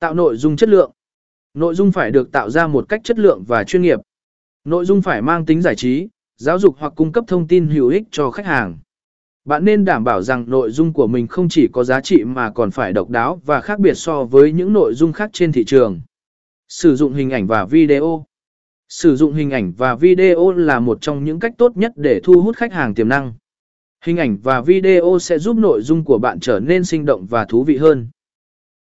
Tạo nội dung chất lượng. Nội dung phải được tạo ra một cách chất lượng và chuyên nghiệp. Nội dung phải mang tính giải trí, giáo dục hoặc cung cấp thông tin hữu ích cho khách hàng. Bạn nên đảm bảo rằng nội dung của mình không chỉ có giá trị mà còn phải độc đáo và khác biệt so với những nội dung khác trên thị trường. Sử dụng hình ảnh và video. Sử dụng hình ảnh và video là một trong những cách tốt nhất để thu hút khách hàng tiềm năng. Hình ảnh và video sẽ giúp nội dung của bạn trở nên sinh động và thú vị hơn.